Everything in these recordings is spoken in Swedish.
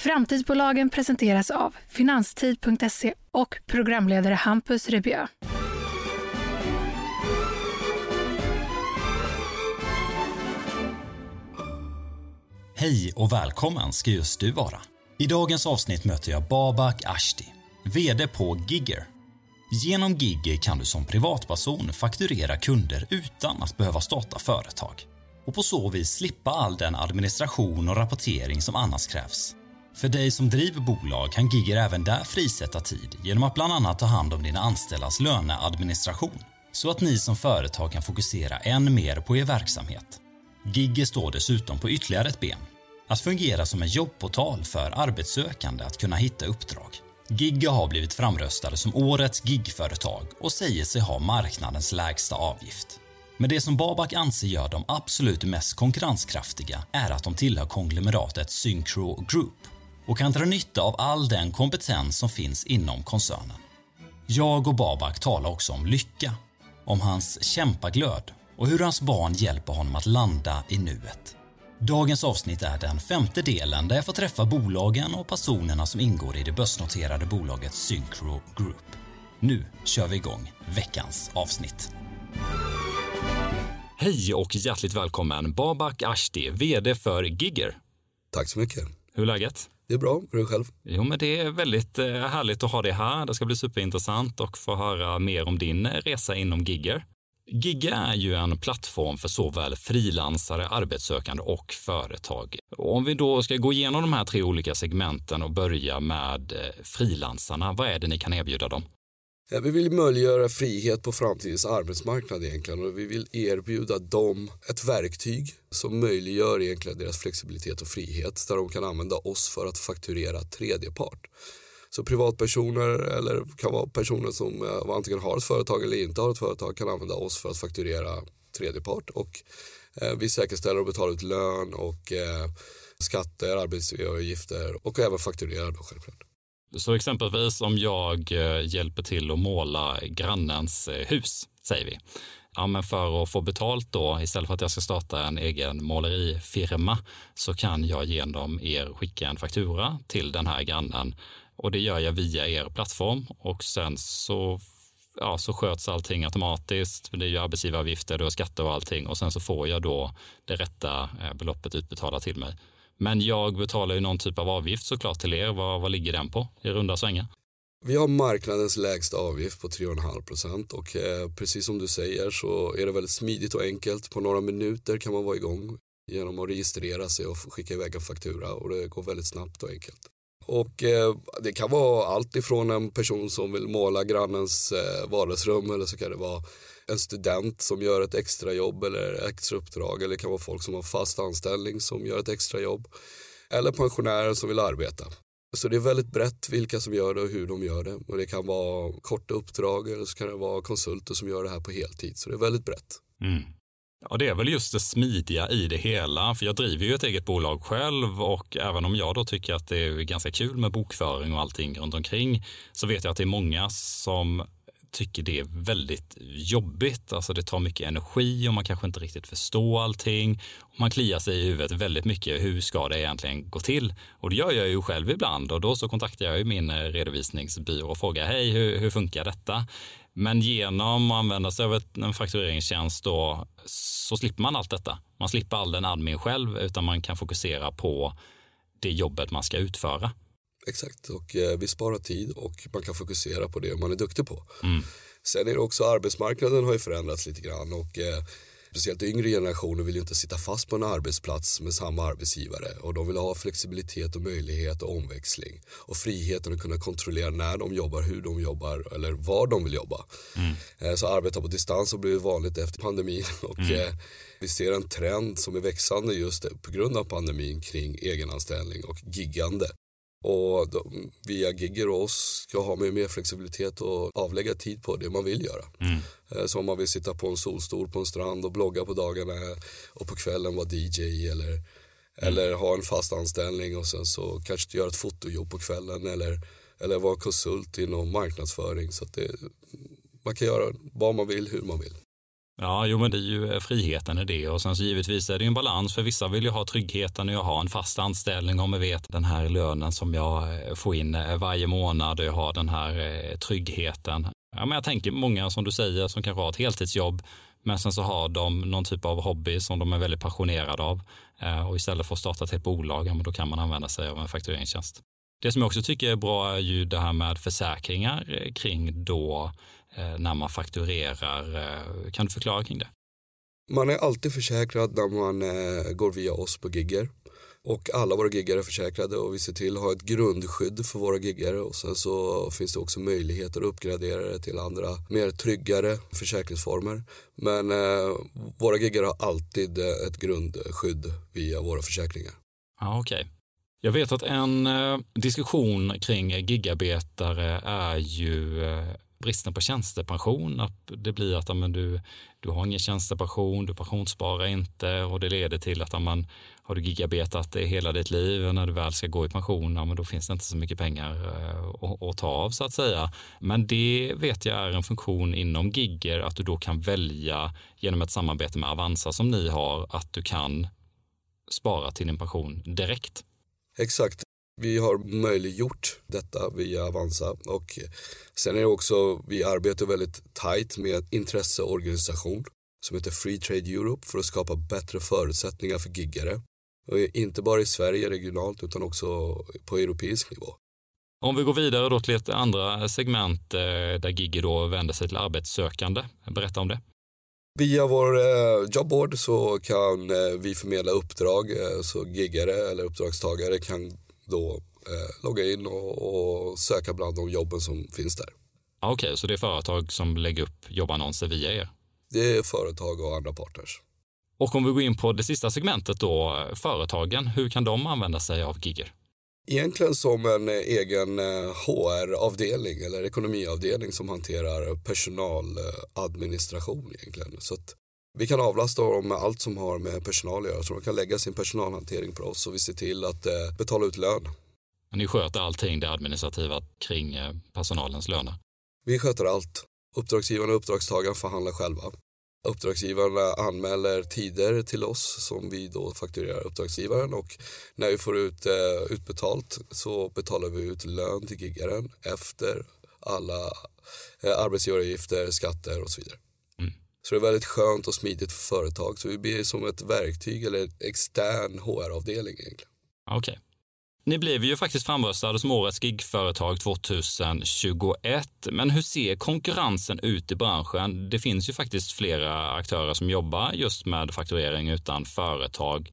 Framtidsbolagen presenteras av Finanstid.se och programledare Hampus Rebjö. Hej och välkommen ska just du vara. I dagens avsnitt möter jag Babak Ashti, VD på Gigger. Genom Gigger kan du som privatperson fakturera kunder utan att behöva starta företag och på så vis slippa all den administration och rapportering som annars krävs. För dig som driver bolag kan Gigger även där frisätta tid genom att bland annat ta hand om dina anställdas löneadministration så att ni som företag kan fokusera än mer på er verksamhet. Gigger står dessutom på ytterligare ett ben. Att fungera som en jobbportal för arbetssökande att kunna hitta uppdrag. Gigga har blivit framröstade som årets gigföretag och säger sig ha marknadens lägsta avgift. Men det som Babak anser gör dem absolut mest konkurrenskraftiga är att de tillhör konglomeratet Synchro Group och kan dra nytta av all den kompetens som finns inom koncernen. Jag och Babak talar också om lycka, om hans kämpaglöd och hur hans barn hjälper honom att landa i nuet. Dagens avsnitt är den femte delen där jag får träffa bolagen och personerna som ingår i det börsnoterade bolaget Synchro Group. Nu kör vi igång veckans avsnitt. Hej och hjärtligt välkommen Babak Ashti, VD för Gigger. Tack så mycket. Hur är läget? Det är bra. Hur är det själv? Jo, men det är väldigt eh, härligt att ha dig här. Det ska bli superintressant och få höra mer om din eh, resa inom Gigger. Gigga är ju en plattform för såväl frilansare, arbetssökande och företag. Och om vi då ska gå igenom de här tre olika segmenten och börja med eh, frilansarna, vad är det ni kan erbjuda dem? Vi vill möjliggöra frihet på framtidens arbetsmarknad egentligen och vi vill erbjuda dem ett verktyg som möjliggör egentligen deras flexibilitet och frihet där de kan använda oss för att fakturera tredjepart. Så privatpersoner eller kan vara personer som eh, antingen har ett företag eller inte har ett företag kan använda oss för att fakturera tredjepart och eh, vi säkerställer och betalar ut lön och eh, skatter, arbetsgivaravgifter och även fakturerar då självklart. Så exempelvis om jag eh, hjälper till att måla grannens eh, hus, säger vi. Ja, men för att få betalt då, istället för att jag ska starta en egen målerifirma, så kan jag genom er skicka en faktura till den här grannen och det gör jag via er plattform och sen så ja, så sköts allting automatiskt. Det är ju arbetsgivaravgifter, skatter och allting och sen så får jag då det rätta eh, beloppet utbetalat till mig. Men jag betalar ju någon typ av avgift såklart till er. Vad, vad ligger den på i runda svängar? Vi har marknadens lägsta avgift på 3,5 procent och eh, precis som du säger så är det väldigt smidigt och enkelt. På några minuter kan man vara igång genom att registrera sig och skicka iväg en faktura och det går väldigt snabbt och enkelt. Och eh, det kan vara allt ifrån en person som vill måla grannens eh, vardagsrum eller så kan det vara en student som gör ett extra jobb eller extra uppdrag eller det kan vara folk som har fast anställning som gör ett extra jobb eller pensionärer som vill arbeta. Så det är väldigt brett vilka som gör det och hur de gör det. Och det kan vara korta uppdrag eller så kan det vara konsulter som gör det här på heltid. Så det är väldigt brett. Mm. Ja, det är väl just det smidiga i det hela. För jag driver ju ett eget bolag själv och även om jag då tycker att det är ganska kul med bokföring och allting runt omkring så vet jag att det är många som tycker det är väldigt jobbigt. Alltså det tar mycket energi och man kanske inte riktigt förstår allting. Man kliar sig i huvudet väldigt mycket. Hur ska det egentligen gå till? Och det gör jag ju själv ibland och då så kontaktar jag ju min eh, redovisningsbyrå och frågar hej, hur, hur funkar detta? Men genom att använda sig av en faktureringstjänst då, så slipper man allt detta. Man slipper all den admin själv utan man kan fokusera på det jobbet man ska utföra. Exakt, och eh, vi sparar tid och man kan fokusera på det man är duktig på. Mm. Sen är det också arbetsmarknaden har ju förändrats lite grann och eh, speciellt yngre generationer vill ju inte sitta fast på en arbetsplats med samma arbetsgivare och de vill ha flexibilitet och möjlighet och omväxling och friheten att kunna kontrollera när de jobbar, hur de jobbar eller var de vill jobba. Mm. Eh, så arbeta på distans har blivit vanligt efter pandemin och mm. Eh, vi ser en trend som är växande just på grund av pandemin kring egenanställning och giggande. Och de, via Gigger och oss ska ha mer, mer flexibilitet och avlägga tid på det man vill göra. Mm. Eh, så om man vill sitta på en solstol på en strand och blogga på dagarna och på kvällen vara DJ eller, mm. eller ha en fast anställning och sen så kanske göra ett fotojobb på kvällen eller, eller vara konsult inom marknadsföring. Så det, man kan göra vad man vill, hur man vill. Ja, jo men det är ju eh, friheten i det och sen så givetvis är det ju en balans för vissa vill ju ha tryggheten och jag har en fast anställning om jag vet den här lönen som jag eh, får in eh, varje månad och jag har den här tryggheten. Ja, men jag tänker många som du säger som kanske har ett heltidsjobb men sen så har de någon typ av hobby som de är väldigt passionerade av och istället för att starta ett bolag, ja, men då kan man använda sig av en faktureringstjänst. Det som jag också tycker är bra är ju det här med försäkringar kring då Eh, när man fakturerar. Eh, kan du förklara kring det? Man är alltid försäkrad när man eh, går via oss på Gigger. Och alla våra giggare är försäkrade och vi ser till att ha ett grundskydd för våra giggare och sen så finns det också möjligheter att uppgradera det till andra mer tryggare försäkringsformer. Men eh, våra giggare har alltid ett grundskydd via våra försäkringar. Ja, Okej. Okay. Jag vet att en eh, diskussion kring gigarbetare är ju eh, bristen på tjänstepension. Att det blir att amen, du, du har ingen tjänstepension, du pensionssparar inte och det leder till att amen, har du gigarbetat i hela ditt liv och när du väl ska gå i pension, amen, då finns det inte så mycket pengar eh, att, att ta av så att säga. Men det vet jag är en funktion inom Gigger att du då kan välja genom ett samarbete med Avanza som ni har att du kan spara till din pension direkt. Exakt. Vi har möjliggjort detta via Avanza och sen är det också, vi arbetar väldigt tajt med en intresseorganisation som heter Free Trade Europe för att skapa bättre förutsättningar för giggare. Och inte bara i Sverige regionalt utan också på europeisk nivå. Om vi går vidare då till ett andra segment eh, där Gigger då vänder sig till arbetssökande. Berätta om det. Via vår eh, jobboard så kan eh, vi förmedla uppdrag så giggare eller uppdragstagare kan då eh, logga in och, och, söka bland de jobben som finns där. Okej, okay, så det är företag som lägger upp jobbannonser via er? Det är företag och andra partners. Och om vi går in på det sista segmentet då, företagen, hur kan de använda sig av Gigger? Egentligen som en egen HR-avdelning eh, eller ekonomiavdelning som hanterar personaladministration egentligen. Så att vi kan avlasta dem med allt som har med personal att göra. Så de kan lägga sin personalhantering på oss och vi ser till att eh, betala ut lön. Ni sköter allting det administrativa kring eh, personalens löner? Vi sköter allt. Uppdragsgivaren och uppdragstagaren förhandlar själva. Uppdragsgivaren anmäler tider till oss som vi då fakturerar uppdragsgivaren och när vi får ut eh, utbetalt så betalar vi ut lön till giggaren efter alla eh, arbetsgivaravgifter, skatter och så vidare. Så det är väldigt skönt och smidigt för företag. Så vi blir som ett verktyg eller en extern HR-avdelning egentligen. Okej. Okay. Ni blev ju faktiskt framröstade som årets gigföretag 2021. Men hur ser konkurrensen ut i branschen? Det finns ju faktiskt flera aktörer som jobbar just med fakturering utan företag.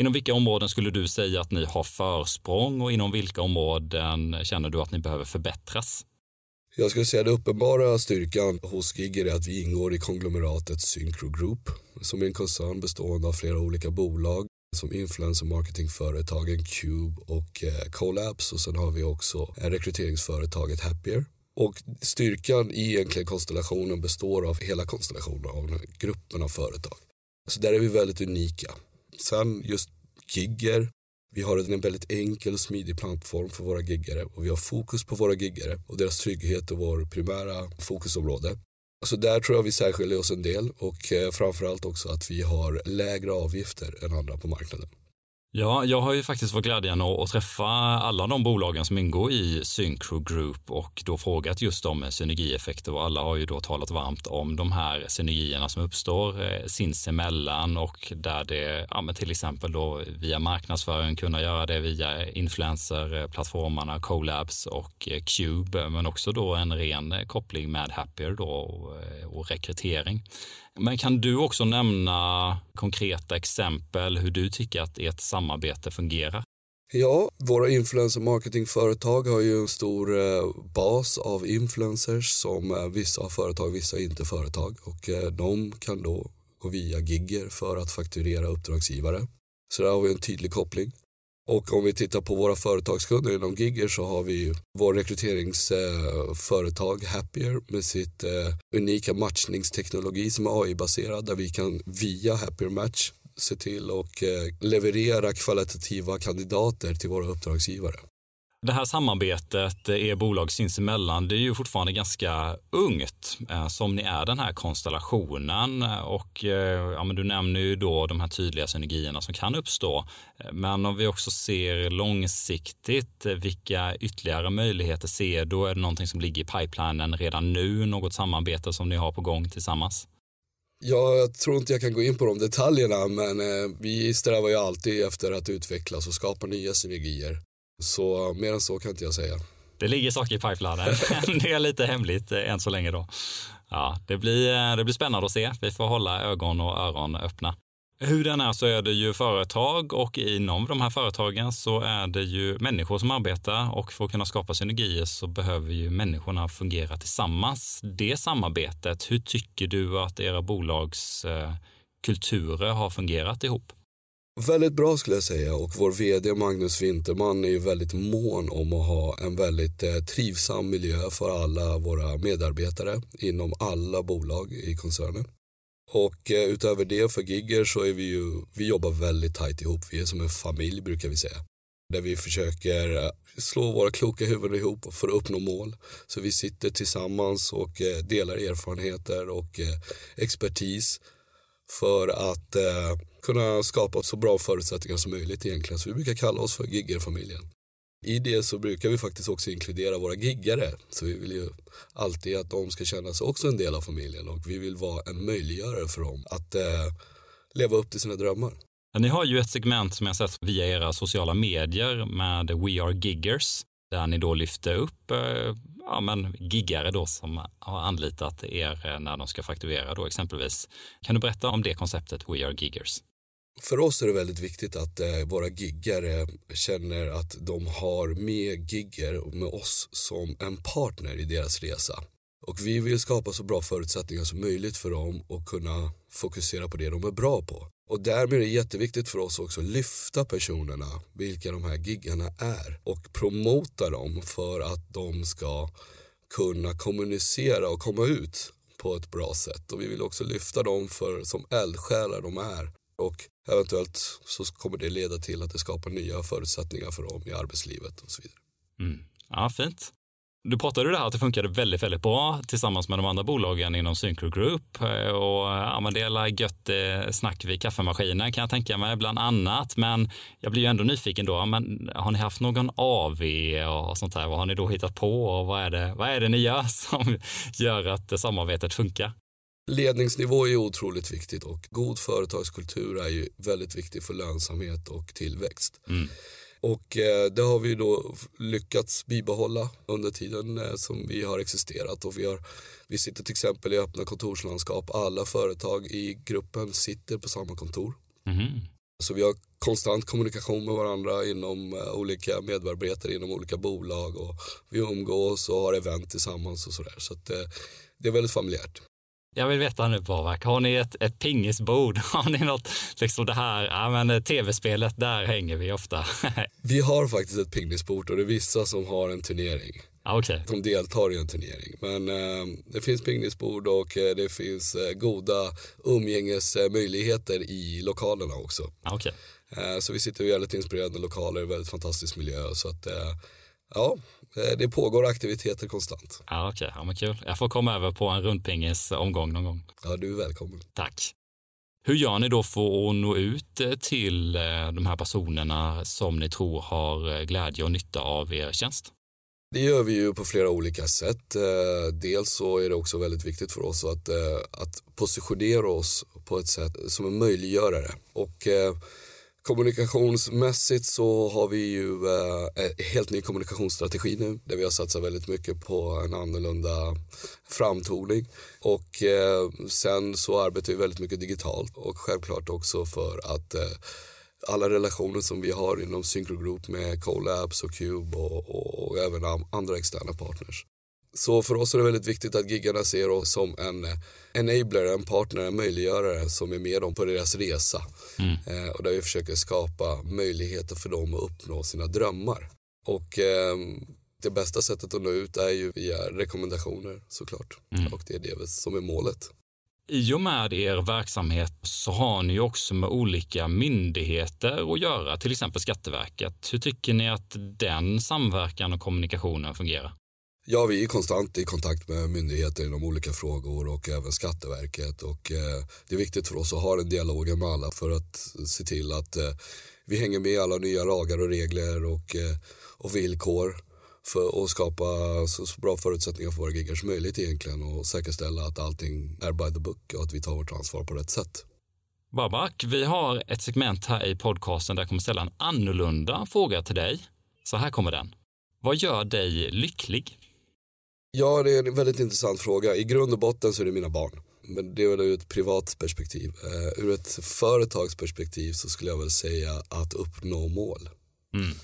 Inom vilka områden skulle du säga att ni har försprång och inom vilka områden känner du att ni behöver förbättras? Jag skulle säga att den uppenbara styrkan hos Gigger är att vi ingår i konglomeratet Syncro Group som är en koncern bestående av flera olika bolag som influencer marketingföretagen Cube och eh, Collapse och sen har vi också eh, rekryteringsföretaget Happier. Och styrkan i egentligen konstellationen består av hela konstellationen av gruppen av företag. Så där är vi väldigt unika. Sen just Gigger vi har en väldigt enkel och smidig plattform för våra giggare och vi har fokus på våra giggare och deras trygghet är vår primära fokusområde. Så där tror jag vi särskiljer oss en del och eh, framförallt också att vi har lägre avgifter än andra på marknaden. Ja, jag har ju faktiskt fått glädjen att, träffa alla de bolagen som ingår i Syncro Group och då frågat just om synergieffekter och alla har ju då talat varmt om de här synergierna som uppstår eh, sinsemellan och där det, ja, men till exempel då via marknadsföring kunna göra det via influencerplattformarna Colabs och eh, Cube, men också då en ren eh, koppling med Happier då och, eh, och rekrytering. Men kan du också nämna konkreta exempel hur du tycker att ert samarbete fungerar? Ja, våra influencer marketingföretag har ju en stor eh, bas av influencers som eh, vissa har företag, vissa inte företag och eh, de kan då gå via gigger för att fakturera uppdragsgivare. Så där har vi en tydlig koppling. Och om vi tittar på våra företagskunder inom Gigger så har vi vår rekryteringsföretag Happier med sitt eh, unika matchningsteknologi som är AI-baserad där vi kan via Happier Match se till och eh, leverera kvalitativa kandidater till våra uppdragsgivare. Det här samarbetet er bolag sinsemellan, det är ju fortfarande ganska ungt eh, som ni är den här konstellationen och eh, ja, men du nämner ju då de här tydliga synergierna som kan uppstå. Men om vi också ser långsiktigt, eh, vilka ytterligare möjligheter ser du? Är det någonting som ligger i pipelinen redan nu, något samarbete som ni har på gång tillsammans? Ja, jag tror inte jag kan gå in på de detaljerna men vi strävar ju alltid efter att utvecklas och skapa nya synergier. Så mer än så kan inte jag säga. Det ligger saker i pipelinen. det är lite hemligt eh, än så länge då. Ja, det blir, eh, det blir spännande att se. Vi får hålla ögon och öron öppna. Hur den är så är det ju företag och inom de här företagen så är det ju människor som arbetar och för att kunna skapa synergier så behöver ju människorna fungera tillsammans. Det samarbetet, hur tycker du att era bolags eh, kulturer har fungerat ihop? Väldigt bra skulle jag säga och vår vd Magnus Winterman är ju väldigt mån om att ha en väldigt eh, trivsam miljö för alla våra medarbetare inom alla bolag i koncernen. Och eh, utöver det för Gigger så är vi ju, vi jobbar väldigt tajt ihop. Vi är som en familj brukar vi säga. Där vi försöker eh, slå våra kloka huvuden ihop för att uppnå mål. Så vi sitter tillsammans och eh, delar erfarenheter och eh, expertis för att eh, kunna skapa så bra förutsättningar som möjligt egentligen. Så vi brukar kalla oss för giggerfamiljen. I det så brukar vi faktiskt också inkludera våra giggare. Så vi vill ju alltid att de ska känna sig också en del av familjen och vi vill vara en möjliggörare för dem att eh, leva upp till sina drömmar. Ni har ju ett segment som jag sett via era sociala medier med We Are Giggers där ni då lyfter upp eh, ja, men giggare då som har anlitat er när de ska fakturera då exempelvis. Kan du berätta om det konceptet We Are Giggers? För oss är det väldigt viktigt att eh, våra giggare eh, känner att de har med gigger med oss som en partner i deras resa. Och vi vill skapa så bra förutsättningar som möjligt för dem att kunna fokusera på det de är bra på. Och därmed är det jätteviktigt för oss också att lyfta personerna, vilka de här giggarna är och promota dem för att de ska kunna kommunicera och komma ut på ett bra sätt. Och vi vill också lyfta dem för, som eldsjälar de är och eventuellt så kommer det leda till att det skapar nya förutsättningar för dem i arbetslivet och så vidare. Mm. Ja, fint. Du pratade ju det här att det funkade väldigt, väldigt bra tillsammans med de andra bolagen inom Syncro Group eh, och eh, ja, men det är gött eh, snack vid kaffemaskinen kan jag tänka mig bland annat. Men jag blir ju ändå nyfiken då. Men har ni haft någon AV och sånt här? Vad har ni då hittat på och vad är det, vad är det ni gör som gör att samarbetet funkar? Ledningsnivå är otroligt viktigt och god företagskultur är ju väldigt viktig för lönsamhet och tillväxt. Mm. Och eh, det har vi då lyckats bibehålla under tiden eh, som vi har existerat. Och vi, har, vi sitter till exempel i öppna kontorslandskap. Alla företag i gruppen sitter på samma kontor. Mm. Så vi har konstant kommunikation med varandra inom uh, olika medarbetare inom olika bolag och vi umgås och har event tillsammans och sådär. Så, att, uh, det är väldigt familjärt. Jag vill veta nu Bavak, har ni ett, ett pingisbord? Har ni något, liksom det här, ja men eh, tv-spelet, där hänger vi ofta. vi har faktiskt ett pingisbord och det är vissa som har en turnering. Ah, okay. Som deltar i en turnering. Men eh, det finns pingisbord och eh, det finns eh, goda umgängesmöjligheter i lokalerna också. Ah, okay. Eh, så vi sitter i väldigt inspirerande lokaler, väldigt fantastisk miljö. Så att, eh, ja, det pågår aktiviteter konstant. Ja, Okej, okay. ja, kul. Jag får komma över på en rundpingis omgång någon gång. Ja, du är välkommen. Tack. Hur gör ni då för att nå ut eh, till eh, de här personerna som ni tror har glädje och nytta av er tjänst? Det gör vi ju på flera olika sätt. Dels så är det också väldigt viktigt för oss att, att positionera oss på ett sätt som är möjliggörare. Och Kommunikationsmässigt så har vi ju eh, en helt ny kommunikationsstrategi nu där vi har satsat väldigt mycket på en annorlunda framtoning. Och eh, sen så arbetar vi väldigt mycket digitalt och självklart också för att eh, alla relationer som vi har inom Synchro Group med Colabs och Cube och, och, och även andra externa partners så för oss är det väldigt viktigt att giggarna ser oss som en enabler, en partner, en möjliggörare som är med dem på deras resa. Mm. Eh, och där vi försöker skapa möjligheter för dem att uppnå sina drömmar. Och eh, det bästa sättet att nå ut är ju via rekommendationer såklart. Mm. Och det är det som är målet. I och med er verksamhet så har ni också med olika myndigheter att göra, till exempel Skatteverket. Hur tycker ni att den samverkan och kommunikationen fungerar? Ja, vi är konstant i kontakt med myndigheter inom olika frågor och även Skatteverket och eh, det är viktigt för oss att ha den dialogen med alla för att se till att eh, vi hänger med i alla nya lagar och regler och, eh, och villkor för att skapa så, så, bra förutsättningar för våra giggar som möjligt egentligen och säkerställa att allting är by the book och att vi tar vårt ansvar på rätt sätt. Babak, vi har ett segment här i podcasten där jag kommer ställa en annorlunda fråga till dig. Så här kommer den. Vad gör dig lycklig? Ja, det är en väldigt intressant fråga. I grund och botten så är det mina barn. Men det är väl ur ett privat perspektiv. Uh, ur ett företagsperspektiv så skulle jag väl säga att uppnå mål mm.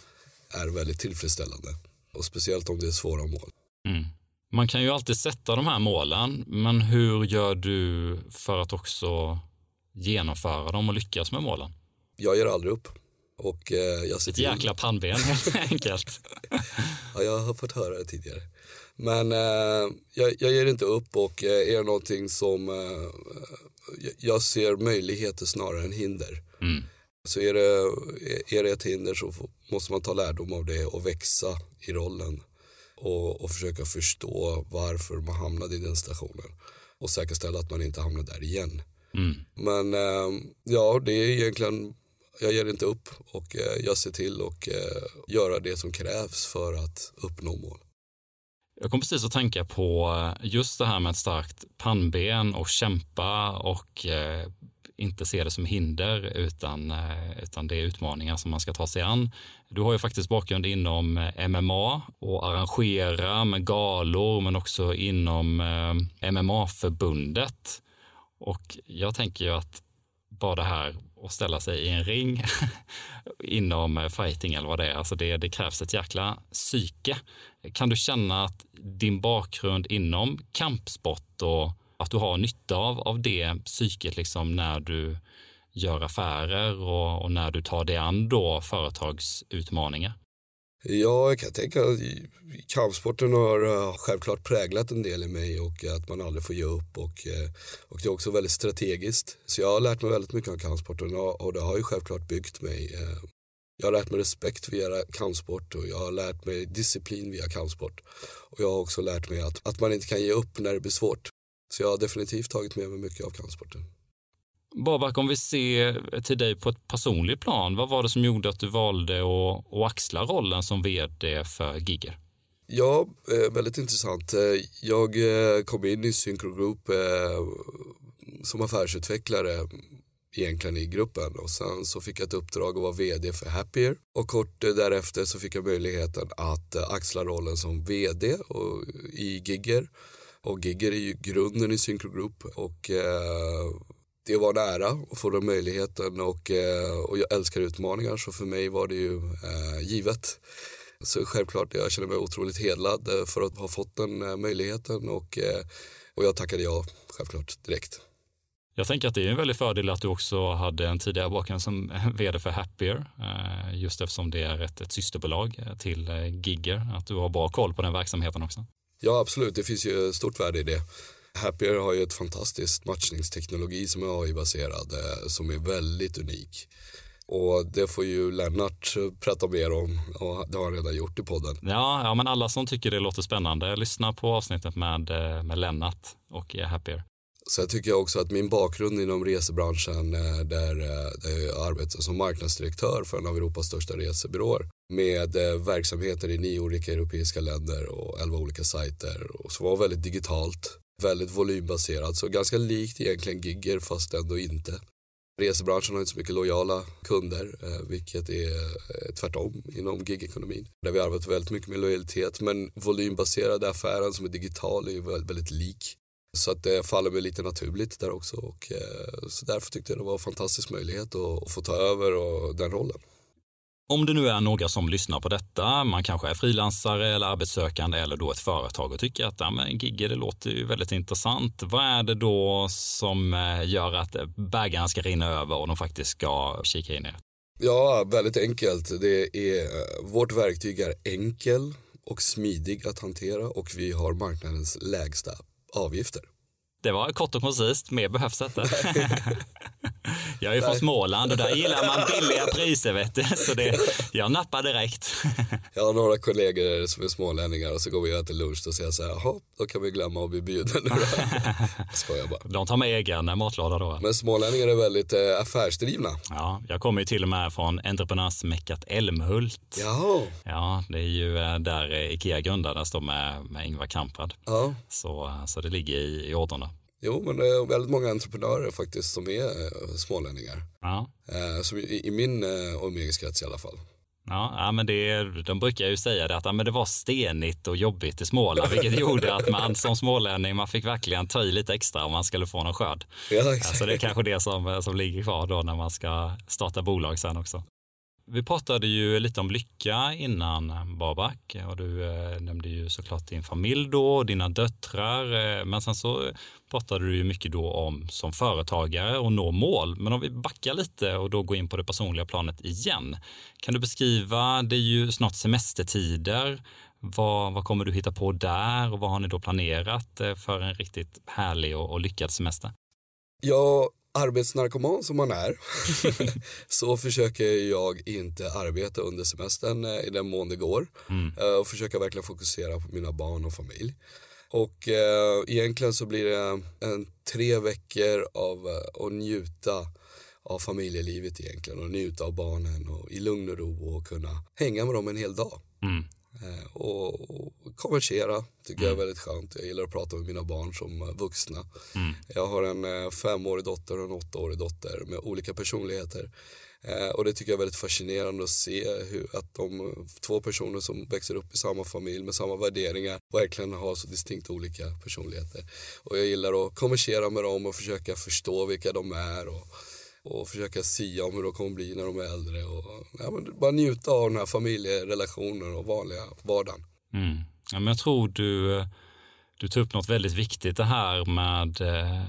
är väldigt tillfredsställande. Och speciellt om det är svåra mål. Mm. Man kan ju alltid sätta de här målen, men hur gör du för att också genomföra dem och lyckas med målen? Jag ger aldrig upp. Och, eh, jag ser Ett till... jäkla pannben helt enkelt. ja, jag har fått höra det tidigare. Men eh, jag, jag ger inte upp och eh, är det någonting som eh, jag ser möjligheter snarare än hinder. Mm. Så är det, är det ett hinder så måste man ta lärdom av det och växa i rollen och, och försöka förstå varför man hamnade i den stationen och säkerställa att man inte hamnar där igen. Mm. Men eh, ja, det är egentligen, jag ger inte upp och eh, jag ser till att eh, göra det som krävs för att uppnå mål. Jag kom precis att tänka på eh, just det här med ett starkt pannben och kämpa och eh, inte se det som hinder utan, eh, utan det är utmaningar som man ska ta sig an. Du har ju faktiskt bakgrund inom eh, MMA och arrangera med galor men också inom eh, MMA-förbundet. Och jag tänker ju att bara det här och ställa sig i en ring inom fighting eller vad det är, alltså det, det krävs ett jäkla psyke. Kan du känna att din bakgrund inom kampsport och att du har nytta av, av det psyket liksom när du gör affärer och, och när du tar dig an då företagsutmaningar? Ja, jag kan tänka att kampsporten har eh, självklart präglat en del i mig och att man aldrig får ge upp och, eh, och det är också väldigt strategiskt. Så jag har lärt mig väldigt mycket om kampsporten och, det har ju självklart byggt mig. Eh, jag har lärt mig respekt via kampsport och jag har lärt mig disciplin via kampsport. Och jag har också lärt mig att, att man inte kan ge upp när det blir svårt. Så jag har definitivt tagit med mig mycket av kampsporten. Babak, om vi ser till dig på ett personligt plan, vad var det som gjorde att du valde att, att axla rollen som vd för Giger? Ja, eh, väldigt intressant. Eh, jag eh, kom in i Synchro Group som affärsutvecklare egentligen i gruppen och sen så fick jag ett uppdrag att vara vd för Happier och kort därefter så fick jag möjligheten att axla rollen som vd i Gigger och Gigger är ju grunden i Synchro Group och det var nära att få den möjligheten och, eh, och jag älskar utmaningar så för mig var det ju eh, givet. Så självklart, jag känner mig otroligt hedlad eh, för att ha fått den möjligheten och, och jag tackade ja, självklart, direkt. Jag tänker att det är en väldig fördel att du också hade en tidigare bakgrund som vd för Happier, just eftersom det är ett, ett systerbolag till Gigger, att du har bra koll på den verksamheten också. Ja, absolut. Det finns ju stort värde i det. Happier har ju ett fantastiskt matchningsteknologi som är AI-baserad eh, som är väldigt unik. Och det får ju Lennart prata mer om och det har han redan gjort i podden. Ja, ja men alla som tycker det låter spännande, lyssna på avsnittet med, eh, med Lennart och Happier. Sen tycker jag också att min bakgrund inom resebranschen eh, där, där jag arbetar som marknadsdirektör för en av Europas största resebyråer med verksamheter i nio olika europeiska länder och elva olika sajter och som var väldigt digitalt väldigt volymbaserad, så ganska likt egentligen gigger fast ändå inte. Resebranschen har inte så mycket lojala kunder, eh, vilket är eh, tvärtom inom gigekonomin. Där vi arbetar väldigt mycket med lojalitet, men volymbaserade affären som är digital är väldigt, väldigt lik. Så att det faller mig lite naturligt där också och eh, så därför tyckte jag det var en fantastisk möjlighet att, få ta över den rollen. Om det nu är några som lyssnar på detta, man kanske är frilansare eller arbetssökande eller då ett företag och tycker att ja, men gigger, det låter ju väldigt intressant. Vad är det då som eh, gör att bägaren ska rinna över och de faktiskt ska kika in i det? Ja, väldigt enkelt. Det är, eh, vårt verktyg är enkel och smidig att hantera och vi har marknadens lägsta avgifter det var kort och koncist. Mer behövs inte. jag är ju från Småland och där gillar man billiga priser, vet du. Så det, jag nappar direkt. jag har några kollegor som är smålänningar och så går vi och äter lunch och säger så här, jaha, då kan vi glömma att bli bjuden. Skojar bara. De tar med egen matlåda då. Men smålänningar är väldigt eh, affärsdrivna. Ja, jag kommer ju till och med från entreprenörsmäckat Älmhult. Jaha. Ja, det är ju eh, där Ikea grundades då med, med Ingvar Kamprad. Ja. Så, så det ligger i, i ådrorna. Jo, men det är väldigt många entreprenörer faktiskt som är eh, smålänningar. Ja. Eh, som i, i min eh, umgängeskrets i alla fall. Ja, ja, men det, de brukar ju säga det att ja, men det var stenigt och jobbigt i Småland, vilket gjorde att man som smålänning man fick verkligen ta i lite extra om man skulle få någon skörd. Ja, alltså det är kanske det som, som ligger kvar då när man ska starta bolag sen också. Vi pratade ju lite om lycka innan Babak och du eh, nämnde ju såklart din familj då, dina döttrar, eh, men sen så pratade du ju mycket då om som företagare och nå mål. Men om vi backar lite och då går in på det personliga planet igen. Kan du beskriva, det är ju snart semestertider. Vad, vad kommer du hitta på där och vad har ni då planerat eh, för en riktigt härlig och, och lyckad semester? Jag arbetsnarkoman som man är så försöker jag inte arbeta under semestern eh, i den mån det går mm. Eh, och försöka verkligen fokusera på mina barn och familj. Och eh, egentligen så blir det en tre veckor av eh, att njuta av familjelivet egentligen och njuta av barnen och i lugn och ro och kunna hänga med dem en hel dag. Mm. Eh, och, och konversera tycker mm. jag är väldigt skönt. Jag gillar att prata med mina barn som eh, vuxna. Mm. Jag har en eh, femårig dotter och en åttaårig dotter med olika personligheter. Och det tycker jag är väldigt fascinerande att se hur att de två personer som växer upp i samma familj med samma värderingar verkligen har så distinkt olika personligheter. Och jag gillar att konversera med dem och försöka förstå vilka de är. Och, och försöka sia om hur de kommer bli när de är äldre. Och, ja, bara njuta av den här familjerelationen och vanliga vardagen. Mm. Ja, men jag tror du, du tar upp något väldigt viktigt det här med eh,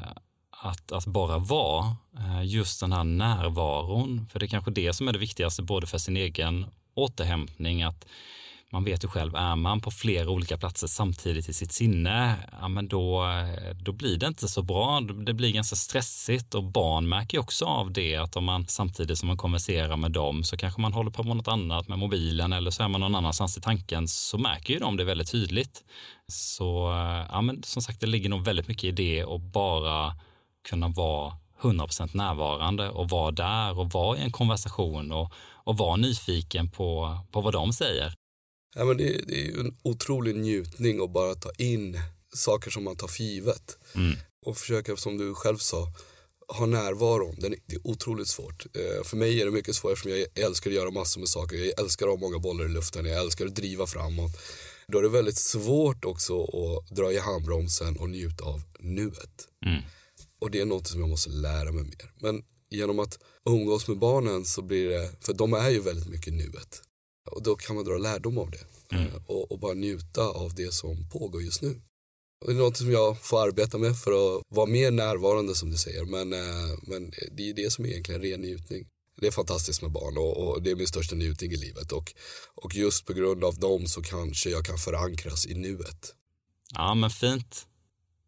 att, att bara vara. Eh, just den här närvaron. För det är kanske det som är det viktigaste både för sin egen återhämtning. att man vet ju själv, är man på flera olika platser samtidigt i sitt sinne, ja men då, då blir det inte så bra. Det blir ganska stressigt och barn märker ju också av det att om man samtidigt som man konverserar med dem så kanske man håller på med något annat med mobilen eller så är man någon annanstans i tanken så märker ju de det väldigt tydligt. Så ja men som sagt, det ligger nog väldigt mycket i det och bara kunna vara 100% närvarande och vara där och vara i en konversation och, och vara nyfiken på, på vad de säger. Ja, men det, det är en otrolig njutning att bara ta in saker som man tar för givet. Mm. Och försöka, som du själv sa, ha närvaron. Den det är otroligt svårt. Eh, för mig är det mycket svårare eftersom jag älskar att göra massor med saker. Jag älskar att ha många bollar i luften, jag älskar att driva framåt. Då är det väldigt svårt också att dra i handbromsen och njuta av nuet. Mm. Och det är något som jag måste lära mig mer. Men genom att umgås med barnen så blir det, för de är ju väldigt mycket nuet. Och då kan man dra lärdom av det mm. Eh, och, och, bara njuta av det som pågår just nu. Och det är något som jag får arbeta med för att vara mer närvarande som du säger. Men, eh, men det är det som är egentligen ren njutning. Det är fantastiskt med barn och, och, det är min största njutning i livet. Och, och just på grund av dem så kanske jag kan förankras i nuet. Ja, men fint.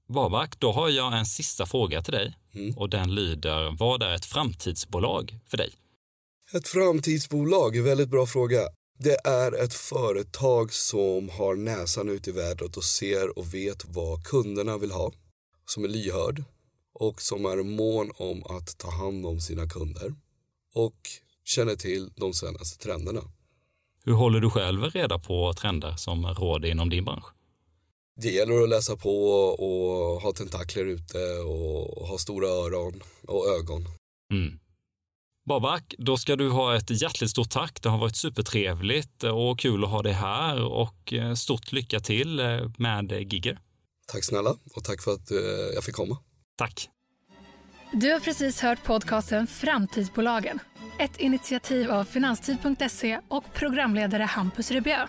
Babak, då har jag en sista fråga till dig. Mm. Och den lyder, vad är ett framtidsbolag för dig? Ett framtidsbolag, väldigt bra fråga. Det är ett företag som har näsan ut i vädret och ser och vet vad kunderna vill ha. Som är lyhörd och som är mån om att ta hand om sina kunder och känner till de senaste trenderna. Hur håller du själv reda på trender som råder inom din bransch? Det gäller att läsa på och ha tentakler ute och ha stora öron och ögon. Mm. Babak, då ska du ha ett hjärtligt stort tack. Det har varit supertrevligt och kul att ha dig här och eh, stort lycka till eh, med Gigger. Tack snälla och tack för att eh, jag fick komma. Tack. Du har precis hört podcasten Framtidsbolagen. Ett initiativ av Finanstid.se och programledare Hampus Rebjö.